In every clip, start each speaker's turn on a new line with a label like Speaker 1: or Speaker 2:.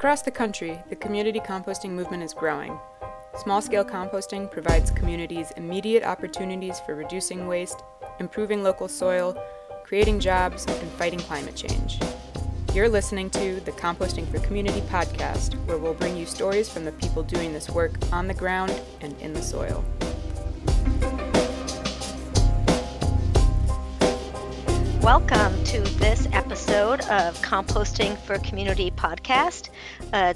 Speaker 1: Across the country, the community composting movement is growing. Small scale composting provides communities immediate opportunities for reducing waste, improving local soil, creating jobs, and fighting climate change. You're listening to the Composting for Community podcast, where we'll bring you stories from the people doing this work on the ground and in the soil.
Speaker 2: Welcome to this episode of Composting for Community podcast. Uh,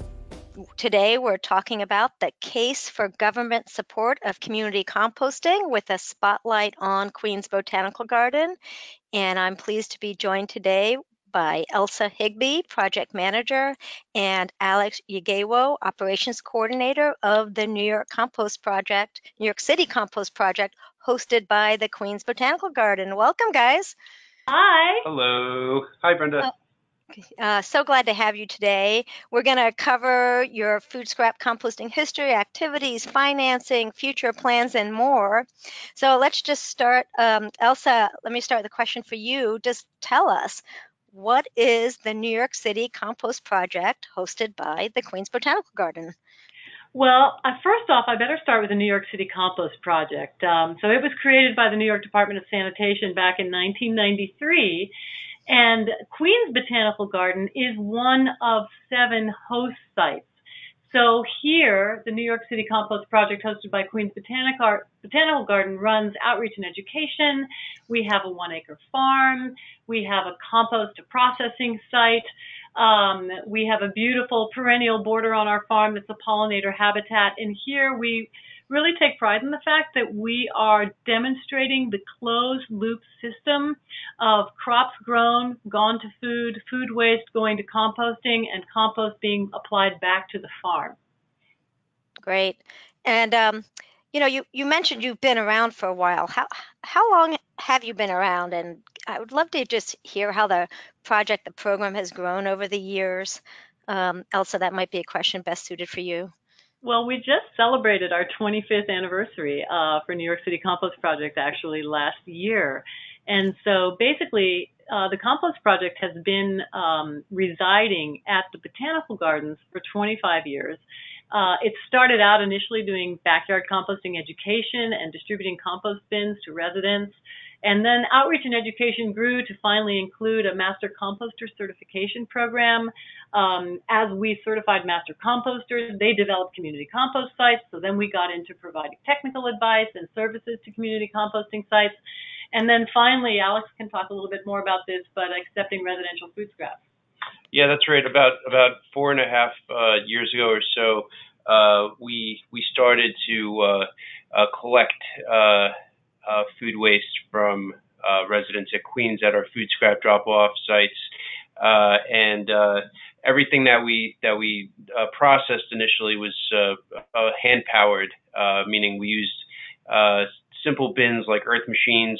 Speaker 2: today we're talking about the case for government support of community composting with a spotlight on Queens Botanical Garden. And I'm pleased to be joined today by Elsa Higby, project manager, and Alex Yagewo, operations coordinator of the New York Compost Project, New York City Compost Project, hosted by the Queens Botanical Garden. Welcome, guys.
Speaker 3: Hi.
Speaker 4: Hello. Hi, Brenda.
Speaker 2: Uh, so glad to have you today. We're going to cover your food scrap composting history, activities, financing, future plans, and more. So let's just start. Um, Elsa, let me start the question for you. Just tell us what is the New York City Compost Project hosted by the Queens Botanical Garden?
Speaker 3: Well, uh, first off, I better start with the New York City Compost Project. Um, so it was created by the New York Department of Sanitation back in 1993. And Queens Botanical Garden is one of seven host sites. So here, the New York City Compost Project, hosted by Queens Botanical, Garden, runs outreach and education. We have a one acre farm. We have a compost processing site. Um, we have a beautiful perennial border on our farm that's a pollinator habitat. And here we really take pride in the fact that we are demonstrating the closed loop system of crops grown, gone to food, food waste going to composting, and compost being applied back to the farm.
Speaker 2: Great. And um, you know, you, you mentioned you've been around for a while. How how long have you been around? And I would love to just hear how the project, the program has grown over the years. Um, Elsa, that might be a question best suited for you.
Speaker 3: Well, we just celebrated our 25th anniversary uh, for New York City Compost Project actually last year. And so basically, uh, the Compost Project has been um, residing at the Botanical Gardens for 25 years. Uh, it started out initially doing backyard composting education and distributing compost bins to residents. And then outreach and education grew to finally include a master composter certification program. Um, as we certified master composters, they developed community compost sites. So then we got into providing technical advice and services to community composting sites. And then finally, Alex can talk a little bit more about this, but accepting residential food scraps.
Speaker 4: Yeah, that's right. About about four and a half uh, years ago or so, uh, we we started to uh, uh collect uh, uh, food waste from residents at Queens at our food scrap drop-off sites, and everything that we that we processed initially was hand-powered, meaning we used simple bins like earth machines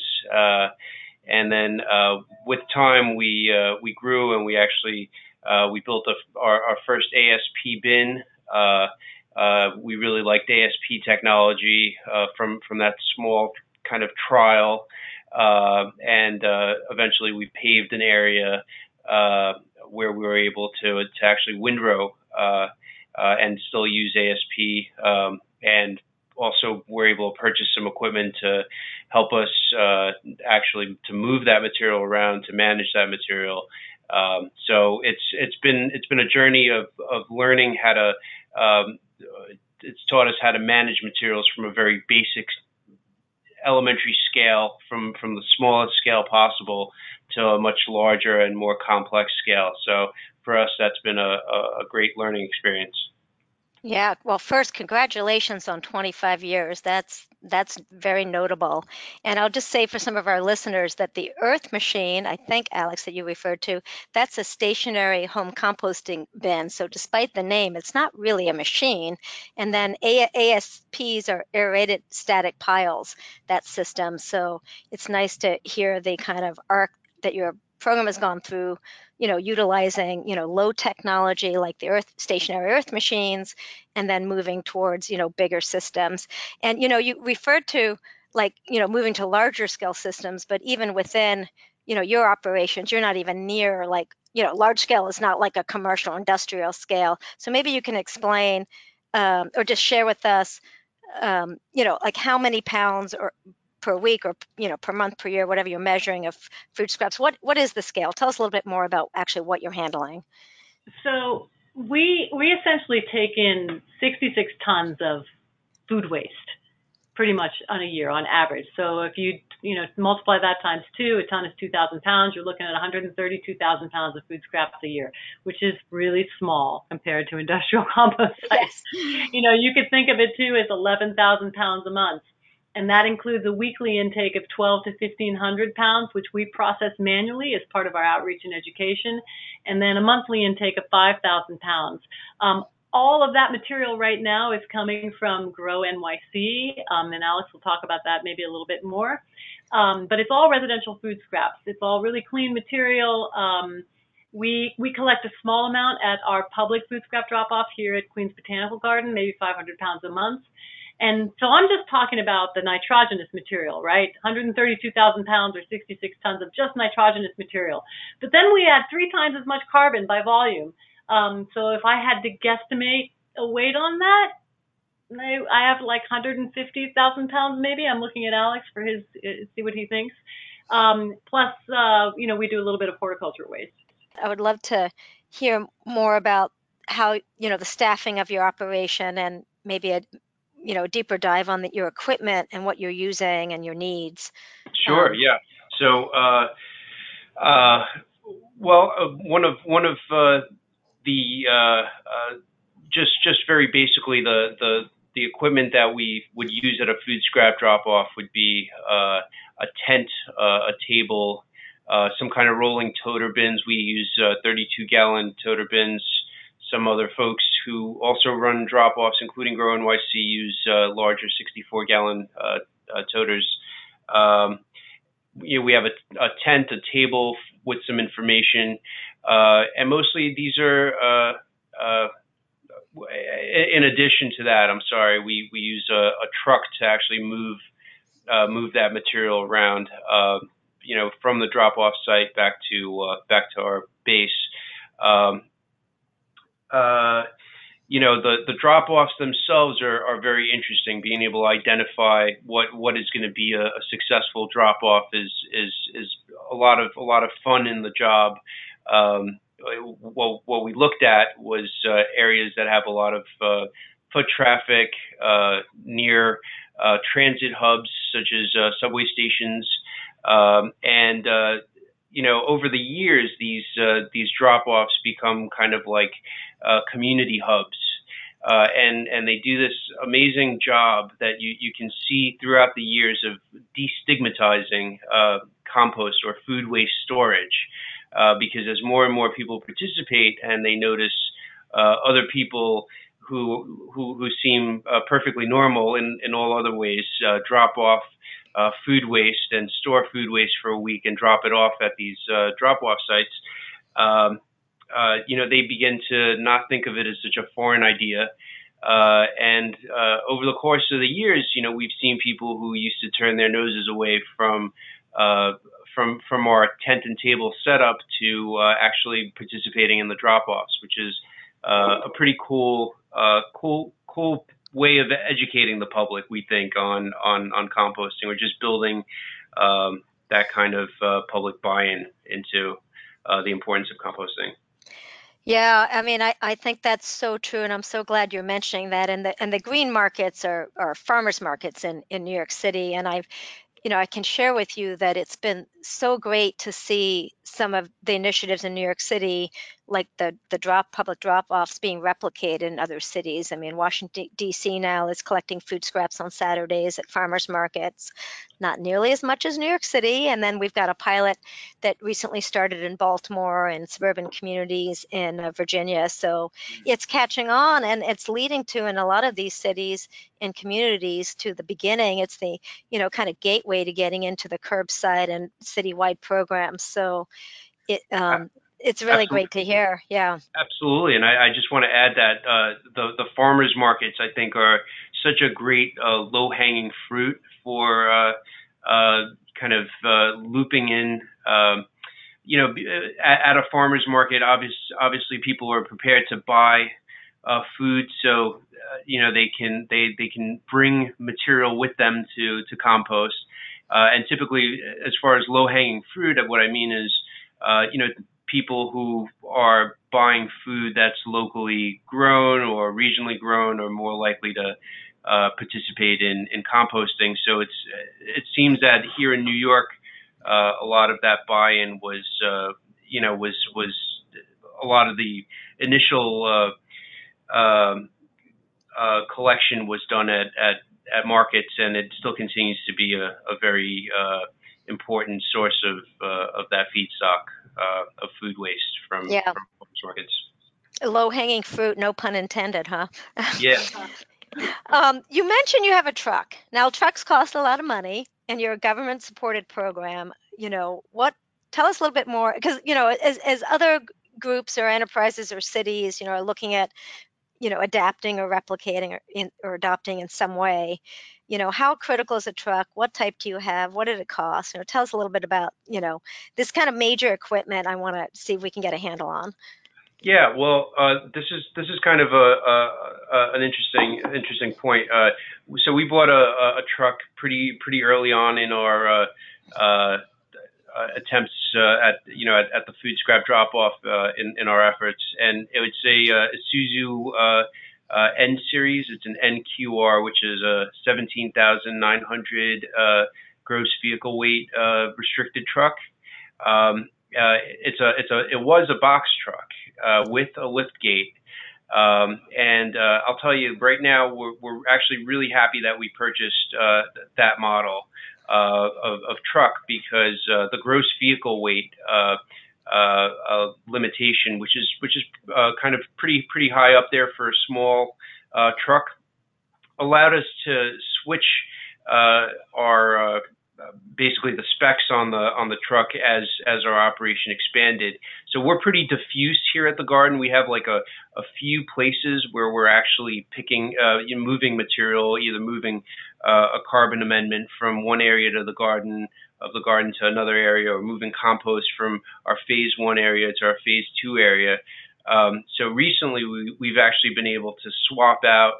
Speaker 4: and then uh, with time we uh, we grew and we actually uh, we built a, our, our first ASP bin. Uh, uh, we really liked ASP technology uh, from from that small kind of trial, and eventually we paved an area where we were able to to actually windrow and still use ASP um, and also were able to purchase some equipment to help us uh, actually to move that material around, to manage that material. Um, so it's it's been it's been a journey of of learning how to. Um, it's taught us how to manage materials from a very basic elementary scale, from from the smallest scale possible to a much larger and more complex scale. So for us, that's been a, a great learning experience.
Speaker 2: Yeah, well, first, congratulations on 25 years. That's that's very notable. And I'll just say for some of our listeners that the Earth Machine, I think Alex that you referred to, that's a stationary home composting bin. So despite the name, it's not really a machine. And then a- ASPs are aerated static piles. That system. So it's nice to hear the kind of arc that your program has gone through you know, utilizing, you know, low technology like the Earth stationary Earth machines, and then moving towards, you know, bigger systems. And you know, you referred to like, you know, moving to larger scale systems, but even within, you know, your operations, you're not even near like you know, large scale is not like a commercial industrial scale. So maybe you can explain um, or just share with us, um, you know, like how many pounds or per week or you know per month per year whatever you're measuring of food scraps what what is the scale tell us a little bit more about actually what you're handling
Speaker 3: so we we essentially take in 66 tons of food waste pretty much on a year on average. So if you you know multiply that times two, a ton is 2,000 pounds. You're looking at 132,000 pounds of food scraps a year, which is really small compared to industrial compost sites. Yes. You know, you could think of it too as 11,000 pounds a month and that includes a weekly intake of 12 to 1500 pounds, which we process manually as part of our outreach and education, and then a monthly intake of 5,000 pounds. Um, all of that material right now is coming from Grow NYC, um, and Alex will talk about that maybe a little bit more. Um, but it's all residential food scraps. It's all really clean material. Um, we we collect a small amount at our public food scrap drop off here at Queens Botanical Garden, maybe 500 pounds a month. And so I'm just talking about the nitrogenous material, right? 132,000 pounds or 66 tons of just nitrogenous material. But then we add three times as much carbon by volume. Um, so if I had to guesstimate a weight on that, I have like 150,000 pounds maybe. I'm looking at Alex for his, uh, see what he thinks. Um, plus, uh, you know, we do a little bit of horticulture waste.
Speaker 2: I would love to hear more about how, you know, the staffing of your operation and maybe a you know, deeper dive on the, your equipment and what you're using and your needs.
Speaker 4: Sure. Um, yeah. So, uh, uh, well, uh, one of one of uh, the uh, uh, just just very basically the the the equipment that we would use at a food scrap drop off would be a tent, a table, some kind of rolling toter bins. We use 32 gallon toter bins some other folks who also run drop offs, including Grow NYC, use uh, larger 64 gallon uh, uh, toters. Um, you know, we have a, a, tent, a table with some information, uh, and mostly these are. Uh, uh, in addition to that, I'm sorry, we, we use a, a truck to actually move move that material around. you know, from the drop off site back to back to our base. Um, uh, you know the the drop offs themselves are, are very interesting. Being able to identify what what is going to be a, a successful drop off is is is a lot of a lot of fun in the job. Um, what what we looked at was uh, areas that have a lot of uh, foot traffic uh, near uh, transit hubs such as uh, subway stations, um, and you know over the years these these drop offs become kind of like uh, community hubs. Uh, and and they do this amazing job that you, you can see throughout the years of destigmatizing uh, compost or food waste storage, uh, because as more and more people participate and they notice uh, other people who who, who seem uh, perfectly normal in, in all other ways drop off food waste and store food waste for a week and drop it off at these drop off sites. Um, uh, you know, they begin to not think of it as such a foreign idea. Uh, and uh, over the course of the years, you know, we've seen people who used to turn their noses away from uh, from from our tent and table setup to uh, actually participating in the drop-offs, which is uh, a pretty cool, cool, cool way of educating the public. We think on on on composting or just building um, that kind of public buy-in into the importance of composting.
Speaker 2: Yeah, I mean, I, I think that's so true, and I'm so glad you're mentioning that. And the and the green markets are, are farmers markets in, in New York City, and I've, you know, I can share with you that it's been so great to see some of the initiatives in New York City like the the drop public drop offs being replicated in other cities. I mean, Washington D.C. now is collecting food scraps on Saturdays at farmers markets, not nearly as much as New York City. And then we've got a pilot that recently started in Baltimore and suburban communities in uh, Virginia. So it's catching on, and it's leading to in a lot of these cities and communities to the beginning. It's the you know kind of gateway to getting into the curbside and citywide programs. So it um, it's really Absolutely. great to hear. Yeah.
Speaker 4: Absolutely, and I, I just want to add that uh, the the farmers markets I think are such a great uh, low hanging fruit for uh, uh, kind of uh, looping in um, you know, at, at, a farmer's market, obvious, obviously people are prepared to buy uh, food, so uh, you know they can they they can bring material with them to to compost. Uh, and typically, as far as low hanging fruit, what I mean is, uh, you know, people who are buying food that's locally grown or regionally grown are more likely to uh, participate in, in composting. So it's it seems that here in New York, uh, a lot of that buy-in was uh, you know was was a lot of the initial uh, um, uh, collection was done at, at at markets, and it still continues to be a, a very uh, important source of of that feedstock of food waste from,
Speaker 2: yeah.
Speaker 4: from markets.
Speaker 2: Low hanging fruit, no pun intended, huh?
Speaker 4: Yeah.
Speaker 2: um, you mentioned you have a truck. Now, trucks cost a lot of money, and you're a government supported program. You know, what, tell us a little bit more, because, you know, as, as other groups or enterprises or cities, you know, are looking at, you know, adapting or replicating or, in, or adopting in some way, you know, how critical is a truck? What type do you have? What did it cost? You know, tell us a little bit about, you know, this kind of major equipment I want to see if we can get a handle on.
Speaker 4: Yeah, well, uh, this is this is kind of a, a, a an interesting interesting point. Uh, so we bought a, a truck pretty pretty early on in our uh, uh, attempts uh, at you know at, at, the food scrap drop off uh, in in our efforts, and it was a, a Isuzu N series. It's an NQR, which is a seventeen thousand nine hundred gross vehicle weight restricted truck. Um, it's a it's a it was a box truck uh, with a lift gate. Um, and uh, I'll tell you right now, we're, we're actually really happy that we purchased uh, that model uh, of, of, truck because uh, the gross vehicle weight uh, limitation, which is which is uh, kind of pretty pretty high up there for a small uh, truck, allowed us to switch uh, our basically the specs on the on the truck as as our operation expanded. So we're pretty diffuse here at the garden. We have like a, a few places where we're actually picking, uh, you know, moving material, either moving uh, a carbon amendment from one area to the garden of the garden to another area, or moving compost from our phase one area to our phase two area. Um, so recently, we, we've actually been able to swap out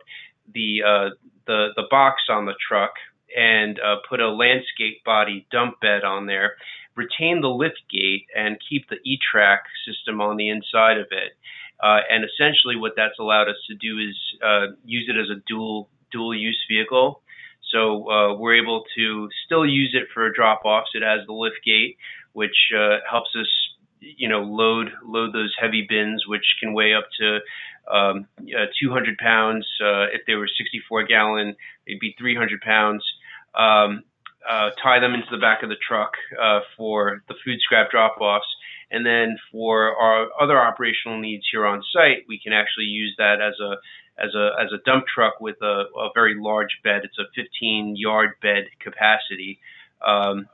Speaker 4: the uh, the the box on the truck and uh, put a landscape body dump bed on there, retain the lift gate, and keep the E-Track system on the inside of it. Uh, and essentially, what that's allowed us to do is uh, use it as a dual dual use vehicle. So uh, we're able to still use it for drop offs. It has the lift gate, which uh, helps us, you know, load load those heavy bins, which can weigh up to um, uh, 200 pounds. If they were 64 gallon, they'd be 300 pounds um, uh, tie them into the back of the truck uh, for the food scrap drop offs. And then for our other operational needs here on site, we can actually use that as a as a as a dump truck with a, a very large bed. It's a 15 yard bed capacity. Um,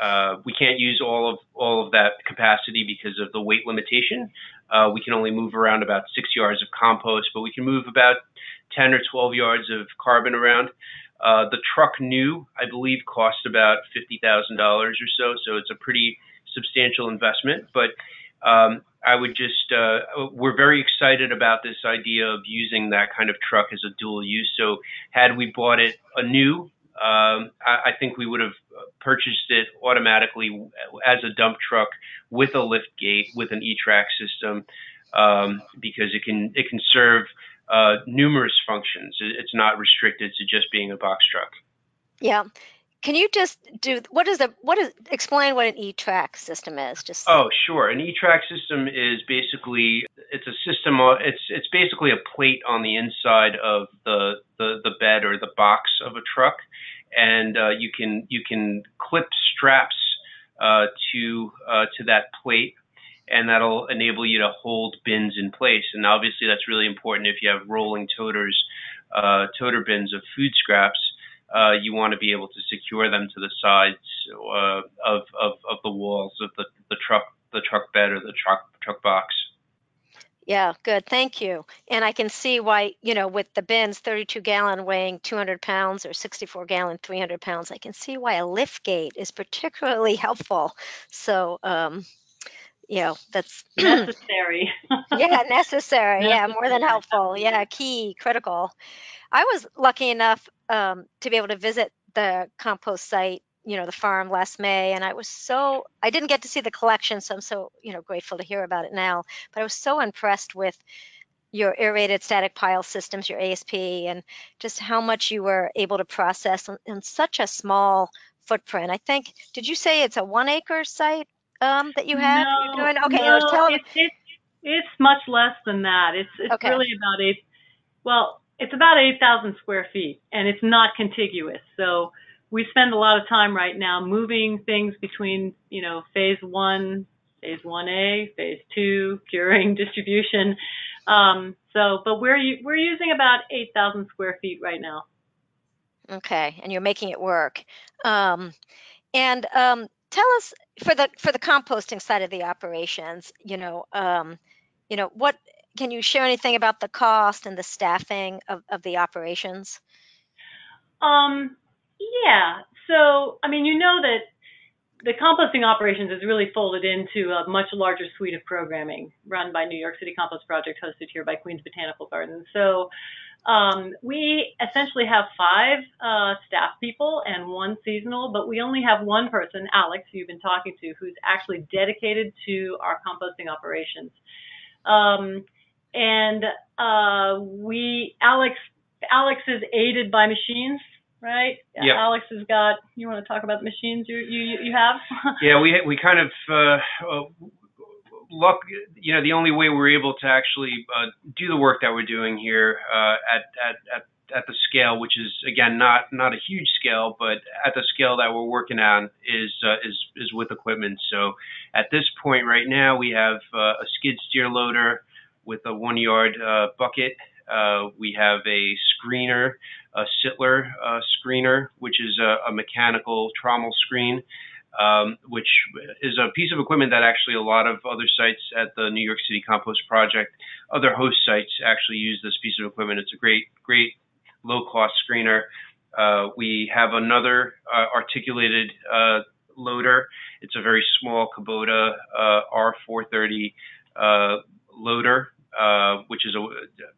Speaker 4: uh, we can't use all of all of that capacity because of the weight limitation. Uh, we can only move around about six yards of compost, but we can move about 10 or 12 yards of carbon around. Uh, the truck new, I believe, cost about fifty thousand dollars or so, so it's a pretty substantial investment. But um, I would just, uh, we're very excited about this idea of using that kind of truck as a dual use. So had we bought it anew, um, I, I think we would have purchased it automatically as a dump truck with a lift gate with an E-Track system um, because it can it can serve uh, numerous functions. It's not restricted to just being a box truck.
Speaker 2: Yeah. Can you just do what is the what is explain what an E-Track system is? Just
Speaker 4: oh, sure. An E-Track system is basically it's a system. It's it's basically a plate on the inside of the the, the bed or the box of a truck, and uh, you can you can clip straps uh, to uh, to that plate and that'll enable you to hold bins in place. And obviously, that's really important if you have rolling toters, uh, toter bins of food scraps. Uh, you want to be able to secure them to the sides uh, of, of, of the walls of the, the truck the truck bed or the truck truck box.
Speaker 2: Yeah, good. Thank you. And I can see why, you know, with the bins, 32 gallon weighing 200 pounds or 64 gallon 300 pounds, I can see why a lift gate is particularly helpful. So, um, you know, that's
Speaker 3: necessary.
Speaker 2: yeah, necessary. Yeah, more than helpful. Yeah, key, critical. I was lucky enough um, to be able to visit the compost site you know the farm last May, and I was so I didn't get to see the collection, so I'm so you know grateful to hear about it now. But I was so impressed with your aerated static pile systems, your ASP, and just how much you were able to process in, in such a small footprint. I think did you say it's a one acre site um, that you have?
Speaker 3: No,
Speaker 2: You're doing? Okay,
Speaker 3: no,
Speaker 2: tell
Speaker 3: it's, much less than that. It's it's
Speaker 2: Okay.
Speaker 3: really about eight. Well, it's about eight thousand square feet, and it's not contiguous. So we spend a lot of time right now moving things between you know phase one, phase one A, phase two, curing, distribution. Um, so, but we're we're using about eight thousand square feet right now.
Speaker 2: Okay, and you're making it work. Um, and um, tell us for the for the composting side of the operations, you know, um, you know, what can you share anything about the cost and the staffing of, of the operations?
Speaker 3: Um, yeah. So, I mean, you know that the composting operations is really folded into a much larger suite of programming run by New York City Compost Project, hosted here by Queens Botanical Gardens. So, um, we essentially have five uh, staff people and one seasonal, but we only have one person, Alex, who you've been talking to, who's actually dedicated to our composting operations. Um, and uh, we, Alex, Alex is aided by machines, right?
Speaker 4: Yeah.
Speaker 3: Alex has got. You want to talk about the machines you you you have?
Speaker 4: Yeah, we we kind of uh, uh, luck. You know, the only way we're able to actually uh, do the work that we're doing here uh, at, at at at the scale, which is again not not a huge scale, but at the scale that we're working on, is uh, is is with equipment. So at this point right now, we have uh, a skid steer loader with a one yard uh, bucket. Uh, we have a screener, a Sitler uh, screener, which is a, a mechanical trommel screen um, which is a piece of equipment that actually a lot of other sites at the New York City Compost Project, other host sites actually use this piece of equipment. It's a great, great low cost screener. Uh, we have another uh, articulated uh, loader. It's a very small Kubota uh, R430 uh, loader. Uh, which is a,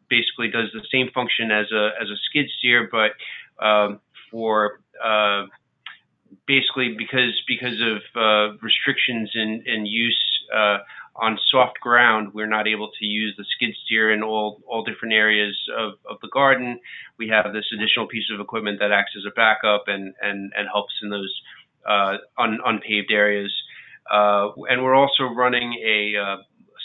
Speaker 4: basically does the same function as a as a skid steer, but um, for basically because because of uh, restrictions in, in use uh, on soft ground, we're not able to use the skid steer in all all different areas of, of the garden. We have this additional piece of equipment that acts as a backup and and, and helps in those uh, un, unpaved areas. Uh, and we're also running a uh,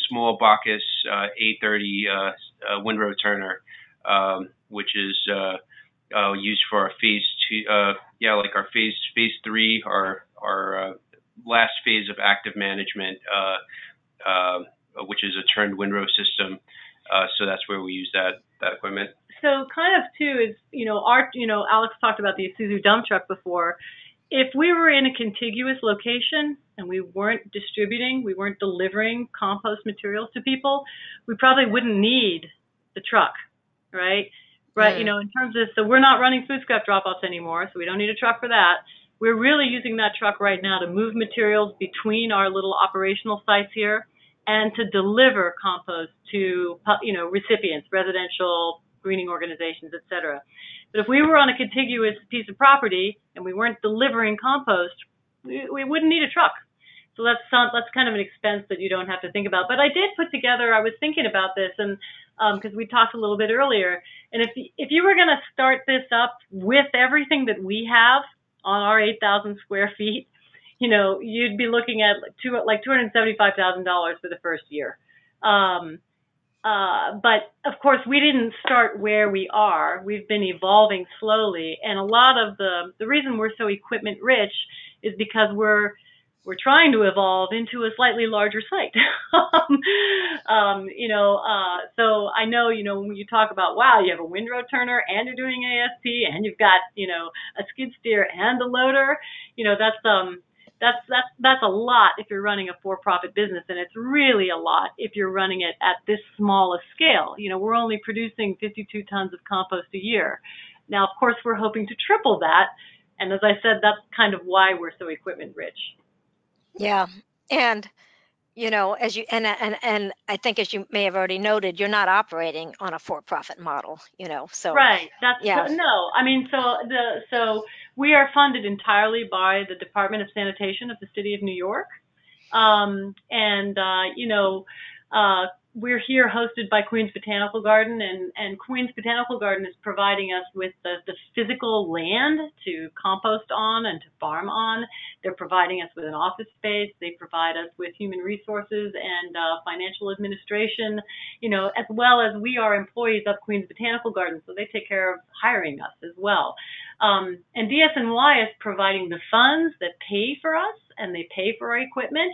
Speaker 4: small Backhus uh, A30 uh, windrow turner, um, which is uh, used for our phase uh, yeah, like our phase phase three, our our uh, last phase of active management, uh, uh, which is a turned windrow system. Uh, so that's where we use that that equipment.
Speaker 3: So kind of too is you know our you know Alex talked about the Isuzu dump truck before. If we were in a contiguous location and we weren't distributing, we weren't delivering compost materials to people, we probably wouldn't need the truck, right? Right, you know, in terms of so we're not running food scrap drop-offs anymore, so we don't need a truck for that. We're really using that truck right now to move materials between our little operational sites here and to deliver compost to you know recipients, residential greening organizations, et cetera. But if we were on a contiguous piece of property and we weren't delivering compost, we, we wouldn't need a truck. So that's some, that's kind of an expense that you don't have to think about. But I did put together. I was thinking about this, and because um, we talked a little bit earlier, and if if you were going to start this up with everything that we have on our 8,000 square feet, you know, you'd be looking at like two like $275,000 for the first year. Um, uh, but of course, we didn't start where we are. We've been evolving slowly, and a lot of the the reason we're so equipment rich is because we're we're trying to evolve into a slightly larger site. um, you know, uh, so I know, you know, when you talk about, wow, you have a windrow turner and you're doing ASP and you've got, you know, a skid steer and a loader, you know, that's, um, that's, that's, that's a lot if you're running a for-profit business and it's really a lot if you're running it at this small a scale. You know, we're only producing 52 tons of compost a year. Now, of course, we're hoping to triple that. And as I said, that's kind of why we're so equipment rich.
Speaker 2: Yeah. And you know, as you and and and I think as you may have already noted, you're not operating on a for-profit model, you know. So
Speaker 3: right, that's
Speaker 2: yeah.
Speaker 3: no. I mean, so the so we are funded entirely by the Department of Sanitation of the City of New York, um, and uh, you know, uh, we're here hosted by Queens Botanical Garden, and, and Queens Botanical Garden is providing us with the, the physical land to compost on and to farm on. They're providing us with an office space. They provide us with human resources and uh, financial administration, you know, as well as we are employees of Queens Botanical Garden, so they take care of hiring us as well. Um, and DSNY is providing the funds that pay for us and they pay for our equipment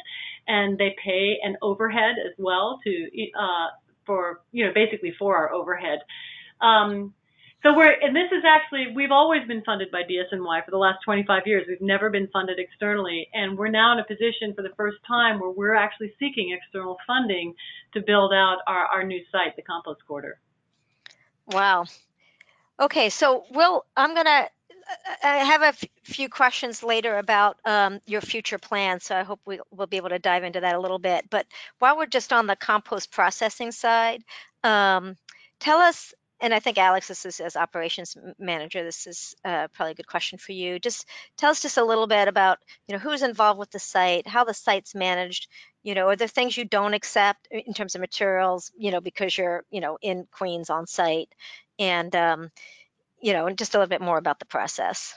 Speaker 3: and they pay an overhead as well to uh, for you know basically for our overhead. Um, so we're and this is actually we've always been funded by DSNY for the last 25 years. We've never been funded externally, and we're now in a position for the first time where we're actually seeking external funding to build out our, our new site, the compost quarter.
Speaker 2: Wow. Okay, so Will, I'm gonna I have a few questions later about um, your future plans, so I hope we, will be able to dive into that a little bit. But while we're just on the compost processing side, um, tell us, and I think Alex, this is as operations manager, this is uh, probably a good question for you. Just tell us just a little bit about, you know, who's involved with the site, how the site's managed. You know, are there things you don't accept in terms of materials, you know, because you're, you know, in Queens on site, and um, you know, just a little bit more about the process.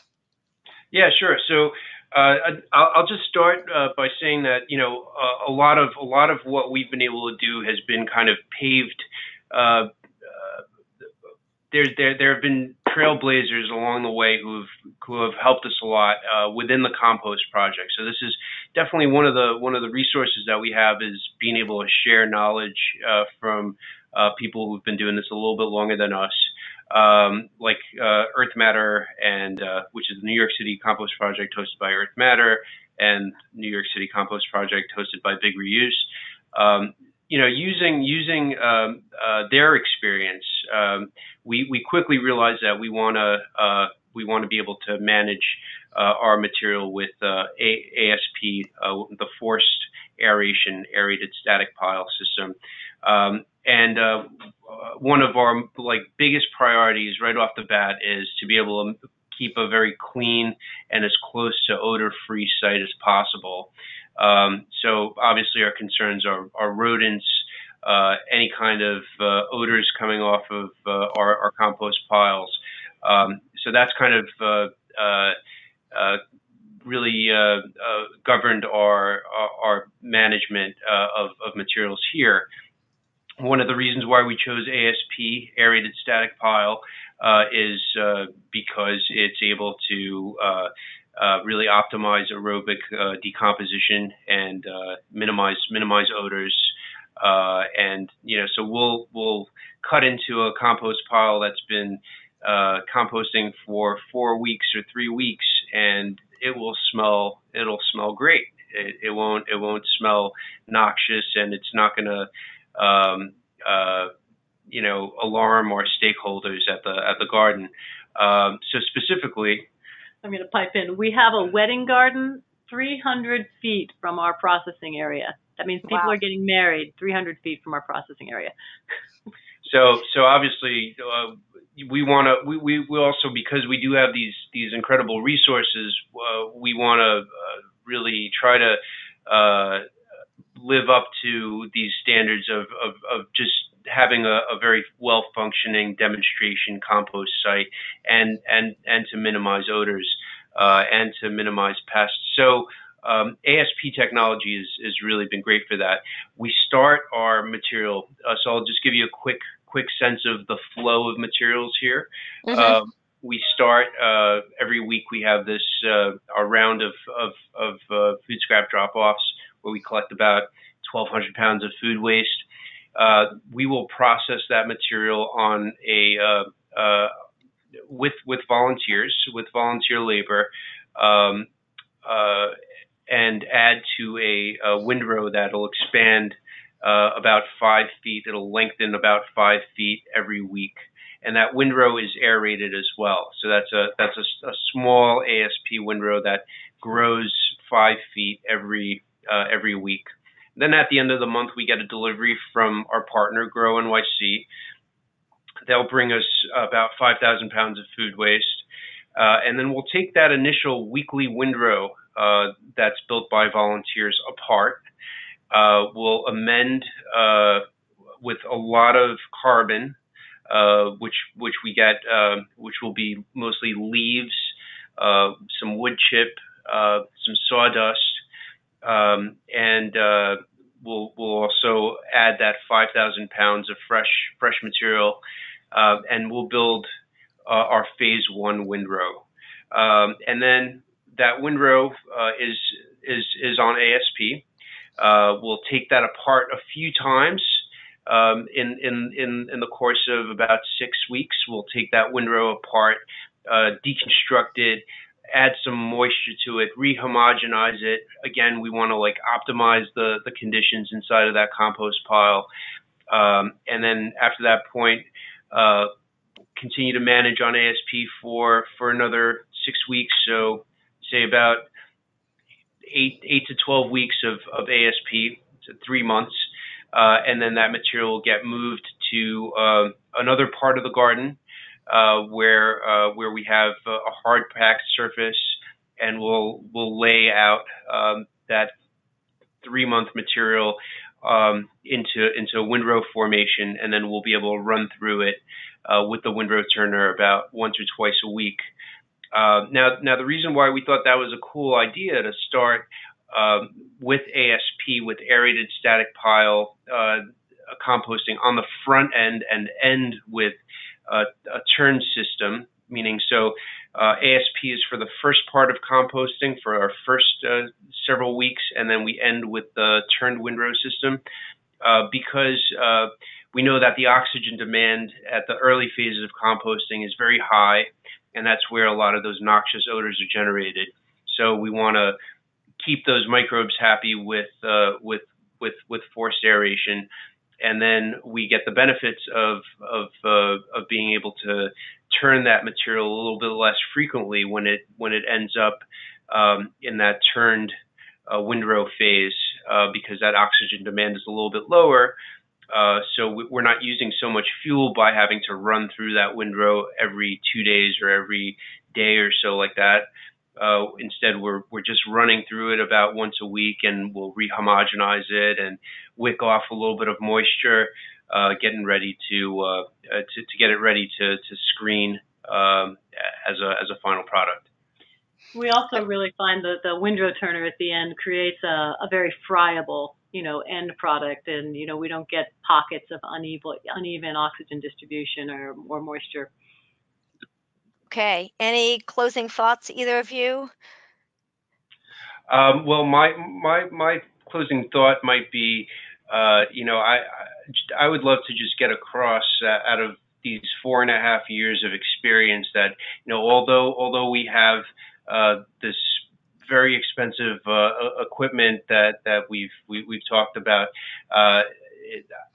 Speaker 4: Yeah, sure. So uh, I'll, I'll, just start uh, by saying that you know uh, a lot of a lot of what we've been able to do has been kind of paved. Uh, uh, there, there, there have been trailblazers along the way who have who have helped us a lot within the compost project. So this is definitely one of the one of the resources that we have is being able to share knowledge from people who've been doing this a little bit longer than us um, like uh, Earth Matter, and uh, which is the New York City Compost Project hosted by Earth Matter, and New York City Compost Project hosted by Big Reuse. Um, you know, using using um, uh, their experience, um, we we quickly realized that we want to uh, we want to be able to manage uh, our material with uh, ASP, the forced aeration aerated static pile system. Um, and uh, one of our like biggest priorities right off the bat is to be able to keep a very clean and as close to odor-free site as possible. Um, so obviously our concerns are, are rodents, uh, any kind of uh, odors coming off of uh, our, our, compost piles. Um, so that's kind of uh, uh, really governed our, our, our management of, of materials here one of the reasons why we chose ASP, aerated static pile, uh, is uh, because it's able to uh, uh really optimize aerobic uh, decomposition and minimize minimize odors. and you know, so we'll we'll cut into a compost pile that's been composting for four weeks or three weeks, and it will smell it'll smell great. It, it won't it won't smell noxious, and it's not going to um, uh, you know, alarm our stakeholders at the at the garden. Um, so specifically,
Speaker 3: I'm going to pipe in. We have a wedding garden 300 feet from our processing area. That means people wow. are getting married 300 feet from our processing area.
Speaker 4: so, so obviously, uh, we want to. We, we, we also because we do have these these incredible resources. Uh, we want to uh, really try to uh, live up to these standards of, of, of just having a, a, very well functioning demonstration compost site and and and to minimize odors uh, and to minimize pests. So um, ASP technology has is really been great for that. We start our material, uh, so I'll just give you a quick quick sense of the flow of materials here. Mm-hmm. Um, we start uh, every week. We have this uh, our round of of, of uh, food scrap drop offs where we collect about 1,200 pounds of food waste. Uh, we will process that material on a uh, uh, with with volunteers with volunteer labor um, uh, and add to a, a, windrow that'll expand uh, about five feet. It'll lengthen about five feet every week, and that windrow is aerated as well. So that's a that's a, a small ASP windrow that grows five feet every uh, every week. Then at the end of the month, we get a delivery from our partner, Grow NYC. They'll bring us about 5,000 pounds of food waste. Uh, and then we'll take that initial weekly windrow uh, that's built by volunteers apart. Uh, we'll amend uh, with a lot of carbon, uh, which which we get, uh, which will be mostly leaves, some wood chip, some sawdust, um, and we'll we'll also add that 5,000 pounds of fresh fresh material, and we'll build uh, our phase one windrow. Um, and then that windrow uh, is is is on ASP. Uh, we'll take that apart a few times um, in, in in in the course of about six weeks. We'll take that windrow apart, uh, deconstruct it, add some moisture to it, rehomogenize it. Again, we want to like optimize the the conditions inside of that compost pile, um, and then after that point, uh, continue to manage on ASP for for another six weeks. So say about eight eight to twelve weeks of of ASP, so three months, uh, and then that material will get moved to uh, another part of the garden uh, where uh, where we have a hard packed surface, and we'll we'll lay out um, that three month material um, into into a windrow formation, and then we'll be able to run through it uh, with the windrow turner about once or twice a week. Uh, now, now the reason why we thought that was a cool idea to start um, with ASP with aerated static pile uh, composting on the front end and end with a, a turn system, meaning so uh, ASP is for the first part of composting for our first uh, several weeks, and then we end with the turned windrow system uh, because uh, we know that the oxygen demand at the early phases of composting is very high, and that's where a lot of those noxious odors are generated. So we want to keep those microbes happy with uh, with with with forced aeration, and then we get the benefits of of uh, of being able to turn that material a little bit less frequently when it when it ends up um, in that turned uh, windrow phase uh, because that oxygen demand is a little bit lower. Uh, so we're not using so much fuel by having to run through that windrow every two days or every day or so like that. Uh, instead, we're we're just running through it about once a week, and we'll rehomogenize it and wick off a little bit of moisture, uh, getting ready to, uh, uh, to to get it ready to to screen um, as a as a final product.
Speaker 3: We also really find that the windrow turner at the end creates a, a very friable you know, end product, and you know, we don't get pockets of uneven uneven oxygen distribution or or moisture.
Speaker 2: Okay. Any closing thoughts, either of you?
Speaker 4: Um, well, my my my closing thought might be, uh, you know, I I would love to just get across uh, out of these four and a half years of experience that you know, although although we have uh, this very expensive uh, equipment that that we've we, have we have talked about. Uh,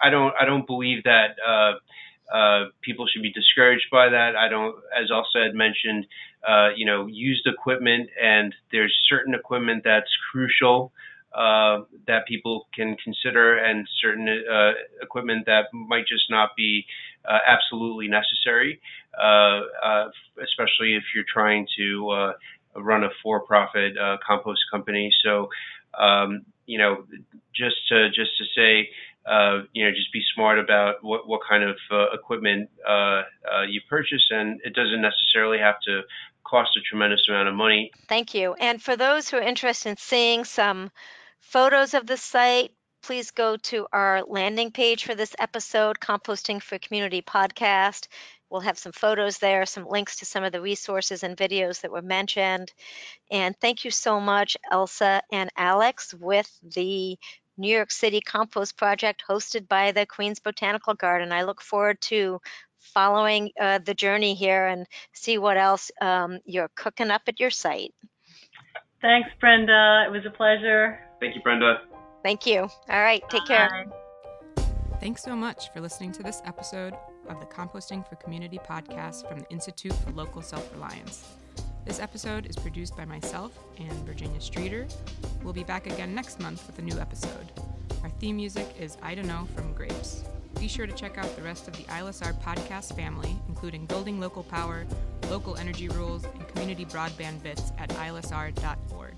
Speaker 4: I don't I don't believe that uh, people should be discouraged by that. I don't, as Elsa had mentioned, uh, you know, used equipment, and there's certain equipment that's crucial. Uh, that people can consider, and certain uh, equipment that might just not be uh, absolutely necessary, especially if you're trying to run a for-profit compost company. So, um, you know, just to just to say, uh, you know, just be smart about what what kind of uh, equipment uh, uh, you purchase, and it doesn't necessarily have to cost a tremendous amount of money.
Speaker 2: Thank you. And for those who are interested in seeing some photos of the site, please go to our landing page for this episode, Composting for Community podcast. We'll have some photos there, some links to some of the resources and videos that were mentioned. And thank you so much, Elsa and Alex, with the New York City Compost Project hosted by the Queens Botanical Garden. I look forward to following uh, the journey here and see what else um, you're cooking up at your site.
Speaker 3: Thanks, Brenda. It was a pleasure.
Speaker 4: Thank you, Brenda.
Speaker 2: Thank you. All right, take Bye. care.
Speaker 1: Thanks so much for listening to this episode of the Composting for Community podcast from the Institute for Local Self Reliance. This episode is produced by myself and Virginia Streeter. We'll be back again next month with a new episode. Our theme music is I Don't Know from Grapes. Be sure to check out the rest of the ILSR podcast family, including Building Local Power, Local Energy Rules, and Community Broadband Bits at ilsr.org.